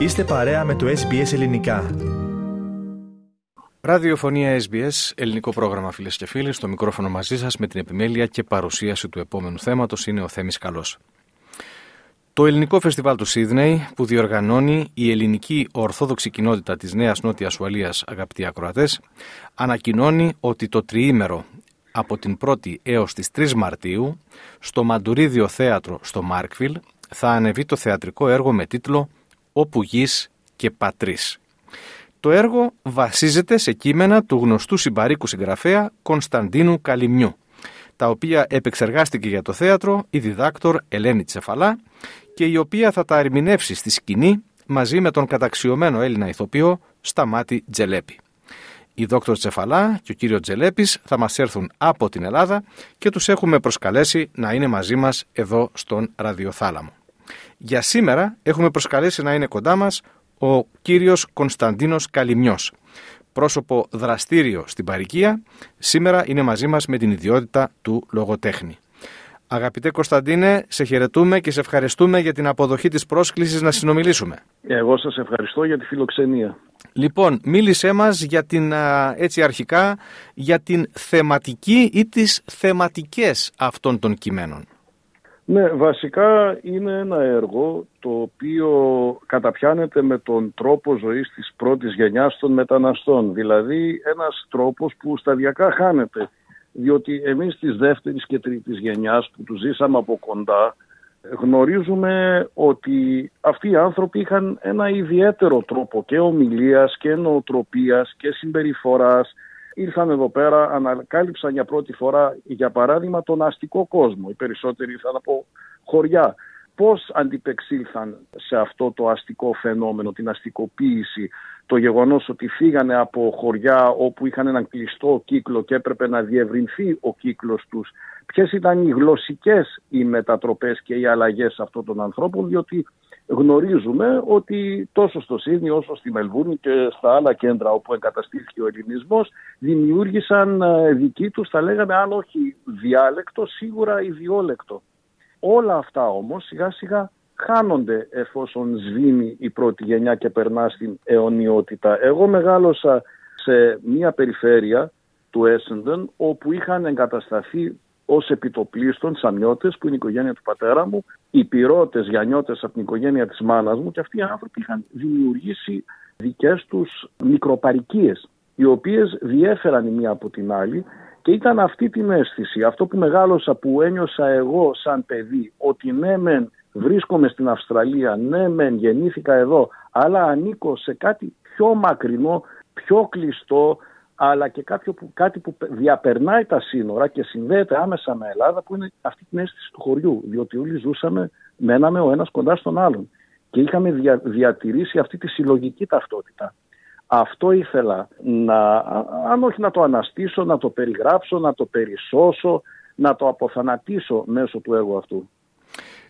Είστε παρέα με το SBS Ελληνικά. Ραδιοφωνία SBS, ελληνικό πρόγραμμα φίλες και φίλοι. Στο μικρόφωνο μαζί σας με την επιμέλεια και παρουσίαση του επόμενου θέματος είναι ο Θέμης Καλός. Το ελληνικό φεστιβάλ του Σίδνεϊ, που διοργανώνει η ελληνική ορθόδοξη κοινότητα της Νέας Νότιας Ουαλίας, αγαπητοί ακροατές, ανακοινώνει ότι το τριήμερο από την 1η έως τις 3 Μαρτίου στο Μαντουρίδιο Θέατρο στο Μάρκβιλ θα ανεβεί το θεατρικό έργο με τίτλο «Όπου γης και πατρίς». Το έργο βασίζεται σε κείμενα του γνωστού συμπαρίκου συγγραφέα Κωνσταντίνου Καλυμιού, τα οποία επεξεργάστηκε για το θέατρο η διδάκτορ Ελένη Τσεφαλά και η οποία θα τα ερμηνεύσει στη σκηνή μαζί με τον καταξιωμένο Έλληνα ηθοποιό Σταμάτη Τζελέπη. Η δόκτωρ Τσεφαλά και ο κύριος Τζελέπης θα μας έρθουν από την Ελλάδα και τους έχουμε προσκαλέσει να είναι μαζί μας εδώ στον Ραδιοθάλαμο. Για σήμερα έχουμε προσκαλέσει να είναι κοντά μας ο κύριος Κωνσταντίνος Καλυμιός, πρόσωπο δραστήριο στην Παρικία, σήμερα είναι μαζί μας με την ιδιότητα του λογοτέχνη. Αγαπητέ Κωνσταντίνε, σε χαιρετούμε και σε ευχαριστούμε για την αποδοχή της πρόσκλησης να συνομιλήσουμε. Εγώ σας ευχαριστώ για τη φιλοξενία. Λοιπόν, μίλησέ μας για την, έτσι αρχικά, για την θεματική ή τις θεματικές αυτών των κειμένων. Ναι, βασικά είναι ένα έργο το οποίο καταπιάνεται με τον τρόπο ζωής της πρώτης γενιάς των μεταναστών. Δηλαδή ένας τρόπος που σταδιακά χάνεται. Διότι εμείς της δεύτερης και τρίτης γενιάς που τους ζήσαμε από κοντά γνωρίζουμε ότι αυτοί οι άνθρωποι είχαν ένα ιδιαίτερο τρόπο και ομιλίας και νοοτροπίας και συμπεριφοράς ήρθαν εδώ πέρα, ανακάλυψαν για πρώτη φορά, για παράδειγμα, τον αστικό κόσμο. Οι περισσότεροι ήρθαν από χωριά. Πώς αντιπεξήλθαν σε αυτό το αστικό φαινόμενο, την αστικοποίηση, το γεγονός ότι φύγανε από χωριά όπου είχαν έναν κλειστό κύκλο και έπρεπε να διευρυνθεί ο κύκλος τους. Ποιες ήταν οι γλωσσικές οι μετατροπές και οι αλλαγές αυτών των ανθρώπων, διότι γνωρίζουμε ότι τόσο στο Σίδνη όσο στη Μελβούρνη και στα άλλα κέντρα όπου εγκαταστήθηκε ο ελληνισμός δημιούργησαν ε, δική τους, θα λέγαμε αν όχι διάλεκτο, σίγουρα ιδιόλεκτο. Όλα αυτά όμως σιγά σιγά χάνονται εφόσον σβήνει η πρώτη γενιά και περνά στην αιωνιότητα. Εγώ μεγάλωσα σε μια περιφέρεια του Έσεντεν όπου είχαν εγκατασταθεί ως επιτοπλίστων σαμιώτες, που είναι η οικογένεια του πατέρα μου, οι πυρώτε γιανιώτε από την οικογένεια της μάνας μου και αυτοί οι άνθρωποι είχαν δημιουργήσει δικές τους μικροπαρικίες, οι οποίες διέφεραν η μία από την άλλη και ήταν αυτή την αίσθηση, αυτό που μεγάλωσα, που ένιωσα εγώ σαν παιδί, ότι ναι μεν βρίσκομαι στην Αυστραλία, ναι μεν γεννήθηκα εδώ, αλλά ανήκω σε κάτι πιο μακρινό, πιο κλειστό, αλλά και κάποιο που, κάτι που διαπερνάει τα σύνορα και συνδέεται άμεσα με Ελλάδα, που είναι αυτή την αίσθηση του χωριού. Διότι όλοι ζούσαμε, μέναμε ο ένας κοντά στον άλλον. Και είχαμε διατηρήσει αυτή τη συλλογική ταυτότητα. Αυτό ήθελα να, αν όχι να το αναστήσω, να το περιγράψω, να το περισσώσω, να το αποθανατήσω μέσω του έργου αυτού.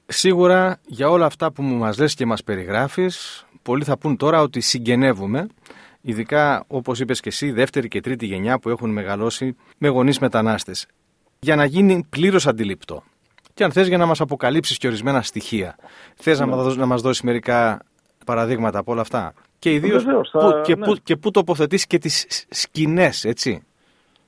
Σίγουρα για όλα αυτά που μου μας λες και μας περιγράφεις, πολλοί θα πούν τώρα ότι συγγενεύουμε ειδικά όπως είπες και εσύ, δεύτερη και τρίτη γενιά που έχουν μεγαλώσει με γονείς μετανάστες. Για να γίνει πλήρως αντιληπτό. Και αν θες για να μας αποκαλύψεις και ορισμένα στοιχεία. Θες να, ναι. να μας δώσεις μερικά παραδείγματα από όλα αυτά. Και ιδίως που, και, ναι. που, και πού τοποθετείς και τις σκηνές, έτσι.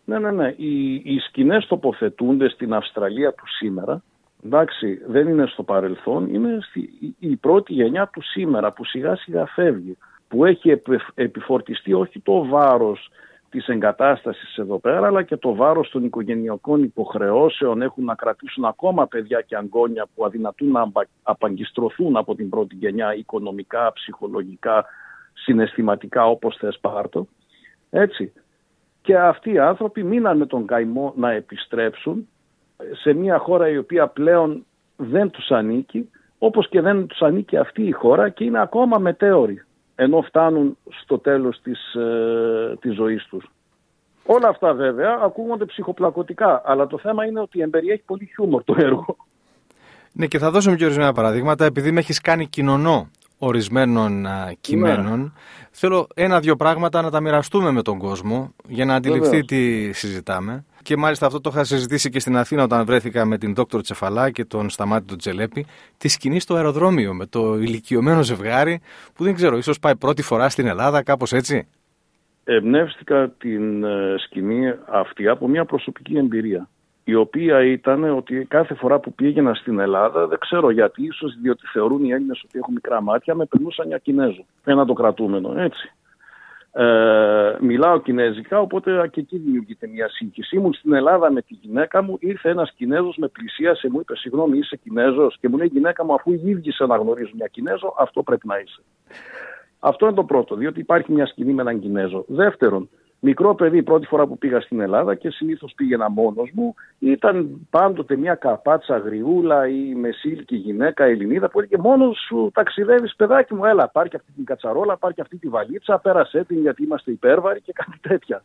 Ναι, ναι, ναι. Οι, οι σκηνές τοποθετούνται στην Αυστραλία του σήμερα. Εντάξει, δεν είναι στο παρελθόν, είναι στη, η πρώτη γενιά του σήμερα που σιγά σιγά φεύγει που έχει επιφορτιστεί όχι το βάρος της εγκατάστασης εδώ πέρα, αλλά και το βάρος των οικογενειακών υποχρεώσεων έχουν να κρατήσουν ακόμα παιδιά και αγκόνια που αδυνατούν να απαγκιστρωθούν από την πρώτη γενιά οικονομικά, ψυχολογικά, συναισθηματικά όπως θες πάρτο. Έτσι. Και αυτοί οι άνθρωποι μείναν με τον καημό να επιστρέψουν σε μια χώρα η οποία πλέον δεν τους ανήκει, όπως και δεν τους ανήκει αυτή η χώρα και είναι ακόμα μετέωρη ενώ φτάνουν στο τέλος της, ε, της ζωής τους. Όλα αυτά βέβαια ακούγονται ψυχοπλακωτικά, αλλά το θέμα είναι ότι εμπεριέχει πολύ χιούμορ το έργο. Ναι και θα δώσουμε και ορισμένα παραδείγματα, επειδή με έχεις κάνει κοινωνό ορισμένων κειμένων. Ναι. Θέλω ένα-δυο πράγματα να τα μοιραστούμε με τον κόσμο για να αντιληφθεί τι συζητάμε. Και μάλιστα αυτό το είχα συζητήσει και στην Αθήνα όταν βρέθηκα με την Δόκτωρ Τσεφαλά και τον Σταμάτη τον Τζελέπη. Τη σκηνή στο αεροδρόμιο με το ηλικιωμένο ζευγάρι που δεν ξέρω, ίσως πάει πρώτη φορά στην Ελλάδα, κάπως έτσι. Εμπνεύστηκα την ε, σκηνή αυτή από μια προσωπική εμπειρία η οποία ήταν ότι κάθε φορά που πήγαινα στην Ελλάδα, δεν ξέρω γιατί, ίσως διότι θεωρούν οι Έλληνες ότι έχουν μικρά μάτια, με περνούσαν για Κινέζο. Ένα το κρατούμενο, έτσι. Ε, μιλάω κινέζικα, οπότε και εκεί δημιουργείται μια σύγχυση. Ήμουν στην Ελλάδα με τη γυναίκα μου, ήρθε ένας Κινέζος, με πλησίασε, μου είπε: Συγγνώμη, είσαι Κινέζος. Και μου λέει: Γυναίκα μου, αφού οι ίδιοι σε αναγνωρίζουν μια Κινέζο, αυτό πρέπει να είσαι. Αυτό είναι το πρώτο, διότι υπάρχει μια σκηνή με έναν Κινέζο. Δεύτερον, μικρό παιδί πρώτη φορά που πήγα στην Ελλάδα και συνήθως πήγαινα μόνος μου, ήταν πάντοτε μια καπάτσα γριούλα ή μεσήλικη γυναίκα Ελληνίδα που έλεγε μόνος σου ταξιδεύεις, παιδάκι μου, έλα, πάρει αυτή την κατσαρόλα, πάρει αυτή τη βαλίτσα, πέρασε την γιατί είμαστε υπέρβαροι και κάτι τέτοια.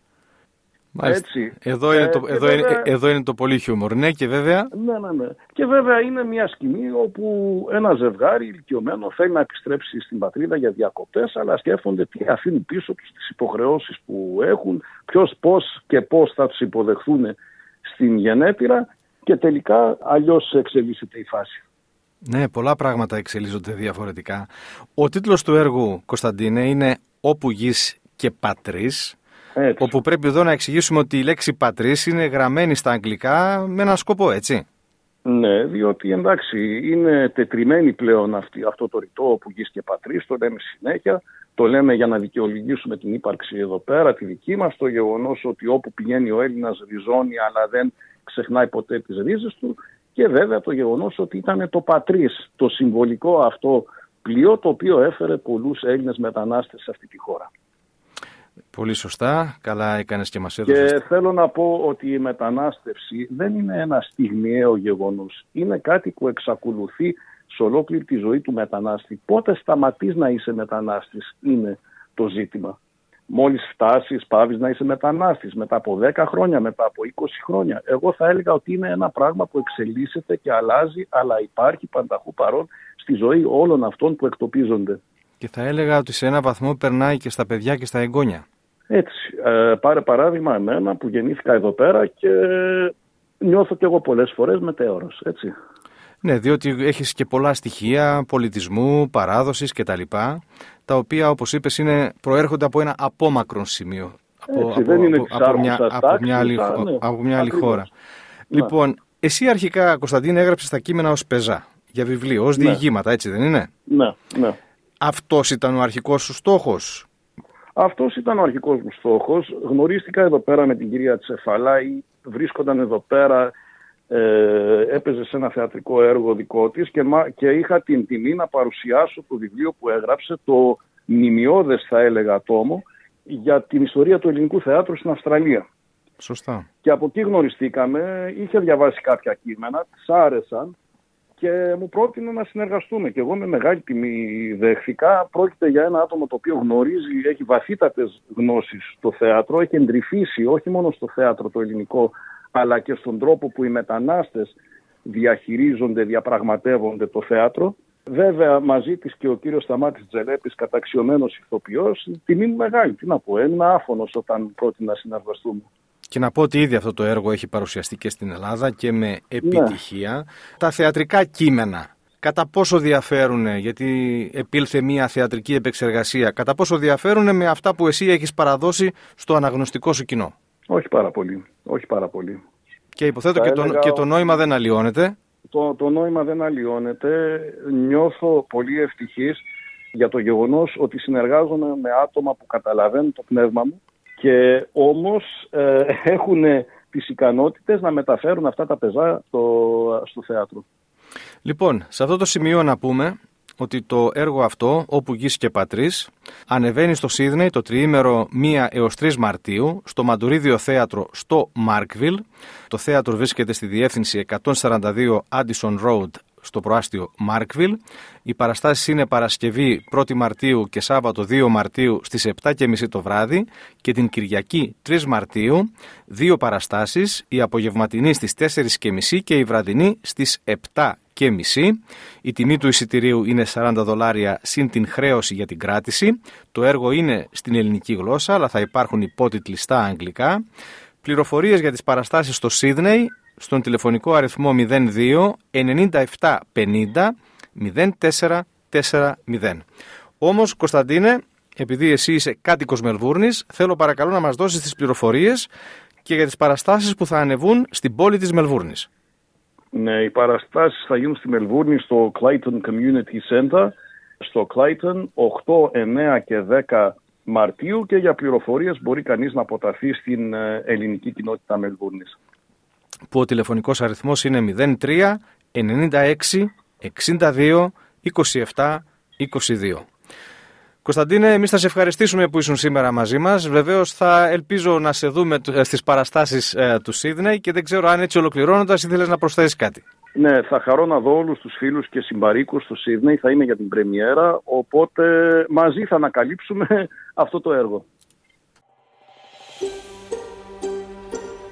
Έτσι. Εδώ, είναι ε, το, εδώ, βέβαια, είναι, εδώ είναι το πολύ χιούμορ. Ναι, και βέβαια. Ναι, ναι, ναι. Και βέβαια είναι μια σκηνή όπου ένα ζευγάρι ηλικιωμένο θέλει να επιστρέψει στην πατρίδα για διακοπές, αλλά σκέφτονται τι αφήνουν πίσω τους, τις υποχρεώσεις που έχουν, ποιος, πώς και πώς θα τους υποδεχθούν στην γενέτειρα και τελικά αλλιώς εξελίσσεται η φάση. Ναι, πολλά πράγματα εξελίσσονται διαφορετικά. Ο τίτλος του έργου, Κωνσταντίνε, είναι «Όπου γης και πατρίς». Έτσι. Όπου πρέπει εδώ να εξηγήσουμε ότι η λέξη πατρίς είναι γραμμένη στα αγγλικά με ένα σκοπό, έτσι. Ναι, διότι εντάξει είναι τετριμένη πλέον αυτή, αυτό το ρητό που γης και πατρίς, το λέμε συνέχεια, το λέμε για να δικαιολογήσουμε την ύπαρξη εδώ πέρα, τη δική μας, το γεγονός ότι όπου πηγαίνει ο Έλληνας ριζώνει αλλά δεν ξεχνάει ποτέ τις ρίζες του και βέβαια το γεγονός ότι ήταν το πατρίς, το συμβολικό αυτό πλοίο το οποίο έφερε πολλούς Έλληνες μετανάστες σε αυτή τη χώρα. Πολύ σωστά. Καλά έκανες και μας έδωσες. Και θέλω να πω ότι η μετανάστευση δεν είναι ένα στιγμιαίο γεγονός. Είναι κάτι που εξακολουθεί σε ολόκληρη τη ζωή του μετανάστη. Πότε σταματείς να είσαι μετανάστης είναι το ζήτημα. Μόλις φτάσεις πάβεις να είσαι μετανάστης μετά από 10 χρόνια, μετά από 20 χρόνια. Εγώ θα έλεγα ότι είναι ένα πράγμα που εξελίσσεται και αλλάζει αλλά υπάρχει πανταχού παρόν στη ζωή όλων αυτών που εκτοπίζονται. Και θα έλεγα ότι σε ένα βαθμό περνάει και στα παιδιά και στα εγγόνια. Έτσι. Ε, πάρε παράδειγμα εμένα που γεννήθηκα εδώ πέρα και νιώθω κι εγώ πολλές φορές μετέωρος, έτσι. Ναι, διότι έχεις και πολλά στοιχεία πολιτισμού, παράδοσης κτλ. Τα οποία, όπως είπες, είναι, προέρχονται από ένα απόμακρον σημείο. Από, έτσι, δεν είναι από, μια, από, μια άλλη, ναι, από μια άλλη χώρα. Ναι. Λοιπόν, εσύ αρχικά, Κωνσταντίν, έγραψες τα κείμενα ως πεζά για βιβλίο, ως ναι. διηγήματα, έτσι δεν είναι; Ναι, ναι. Αυτός ήταν ο αρχικός σου στόχος; Αυτός ήταν ο αρχικός μου στόχος. Γνωρίστηκα εδώ πέρα με την κυρία Τσεφαλάη, βρίσκονταν εδώ πέρα, ε, έπαιζε σε ένα θεατρικό έργο δικό της και, και είχα την τιμή να παρουσιάσω το βιβλίο που έγραψε, το μνημειώδες θα έλεγα τόμο, για την ιστορία του ελληνικού θεάτρου στην Αυστραλία. Σωστά. Και από εκεί γνωριστήκαμε, είχε διαβάσει κάποια κείμενα, της άρεσαν και μου πρότεινε να συνεργαστούμε. Και εγώ με μεγάλη τιμή δέχθηκα. Πρόκειται για ένα άτομο το οποίο γνωρίζει, έχει βαθύτατες γνώσεις στο θέατρο, έχει εντρυφήσει όχι μόνο στο θέατρο το ελληνικό, αλλά και στον τρόπο που οι μετανάστες διαχειρίζονται, διαπραγματεύονται το θέατρο. Βέβαια, μαζί της και ο κύριος Σταμάτης Τζελέπης, καταξιωμένος ηθοποιός, τιμή μου μεγάλη. Τι να πω, έμεινα άφωνος όταν πρότεινα να συνεργαστούμε. Και να πω ότι ήδη αυτό το έργο έχει παρουσιαστεί και στην Ελλάδα και με επιτυχία. Ναι. Τα θεατρικά κείμενα, κατά πόσο διαφέρουν, γιατί επήλθε μια θεατρική επεξεργασία, κατά πόσο διαφέρουν με αυτά που εσύ έχεις παραδώσει στο αναγνωστικό σου κοινό; Όχι πάρα πολύ. Όχι πάρα πολύ. Και υποθέτω και το, και το νόημα δεν αλλοιώνεται. Το, το νόημα δεν αλλοιώνεται. Νιώθω πολύ ευτυχής για το γεγονός ότι συνεργάζομαι με άτομα που καταλαβαίνουν το πνεύμα μου και όμως ε, έχουν τις ικανότητες να μεταφέρουν αυτά τα πεζά στο, στο θέατρο. Λοιπόν, σε αυτό το σημείο να πούμε ότι το έργο αυτό, όπου γης και πατρίς, ανεβαίνει στο Σίδνεϊ το τριήμερο 1 έως 3 Μαρτίου, στο Μαντουρίδιο Θέατρο στο Μάρκβιλ. Το θέατρο βρίσκεται στη διεύθυνση 142 Addison Road στο προάστιο Μάρκβιλ. Οι παραστάσεις είναι Παρασκευή 1η Μαρτίου και Σάββατο 2 Μαρτίου στις 7.30 το βράδυ και την Κυριακή 3 Μαρτίου δύο παραστάσεις, η απογευματινή στις 4.30 και η βραδινή στις 7 και μισή. Η τιμή του εισιτηρίου είναι 40 δολάρια συν την χρέωση για την κράτηση. Το έργο είναι στην ελληνική γλώσσα αλλά θα υπάρχουν υπότιτλοι στα αγγλικά. πληροφορίες για τις παραστάσεις στο Σίδνεϊ στον τηλεφωνικό αριθμό 02 97 50 0440. Όμως, Κωνσταντίνε, επειδή εσύ είσαι κάτοικος Μελβούρνης, θέλω παρακαλώ να μας δώσεις τις πληροφορίες και για τις παραστάσεις που θα ανεβούν στην πόλη της Μελβούρνης. Ναι, οι παραστάσεις θα γίνουν στη Μελβούρνη στο Clayton Community Center, στο Clayton 8, 9 και 10 Μαρτίου και για πληροφορίες μπορεί κανείς να αποταθεί στην ε, ελληνική κοινότητα Μελβούρνης. Που ο τηλεφωνικός αριθμός είναι 03 96 62 27 22. Κωνσταντίνε, εμείς θα σε ευχαριστήσουμε που ήσουν σήμερα μαζί μας. Βεβαίως, θα ελπίζω να σε δούμε στις παραστάσεις ε, του Σίδνεϊ και δεν ξέρω αν έτσι ολοκληρώνοντας ήθελε να προσθέσεις κάτι. Ναι, θα χαρώ να δω όλους τους φίλους και συμπαρίκους του Σίδνεϊ. Θα είμαι για την πρεμιέρα. Οπότε μαζί θα ανακαλύψουμε αυτό το έργο.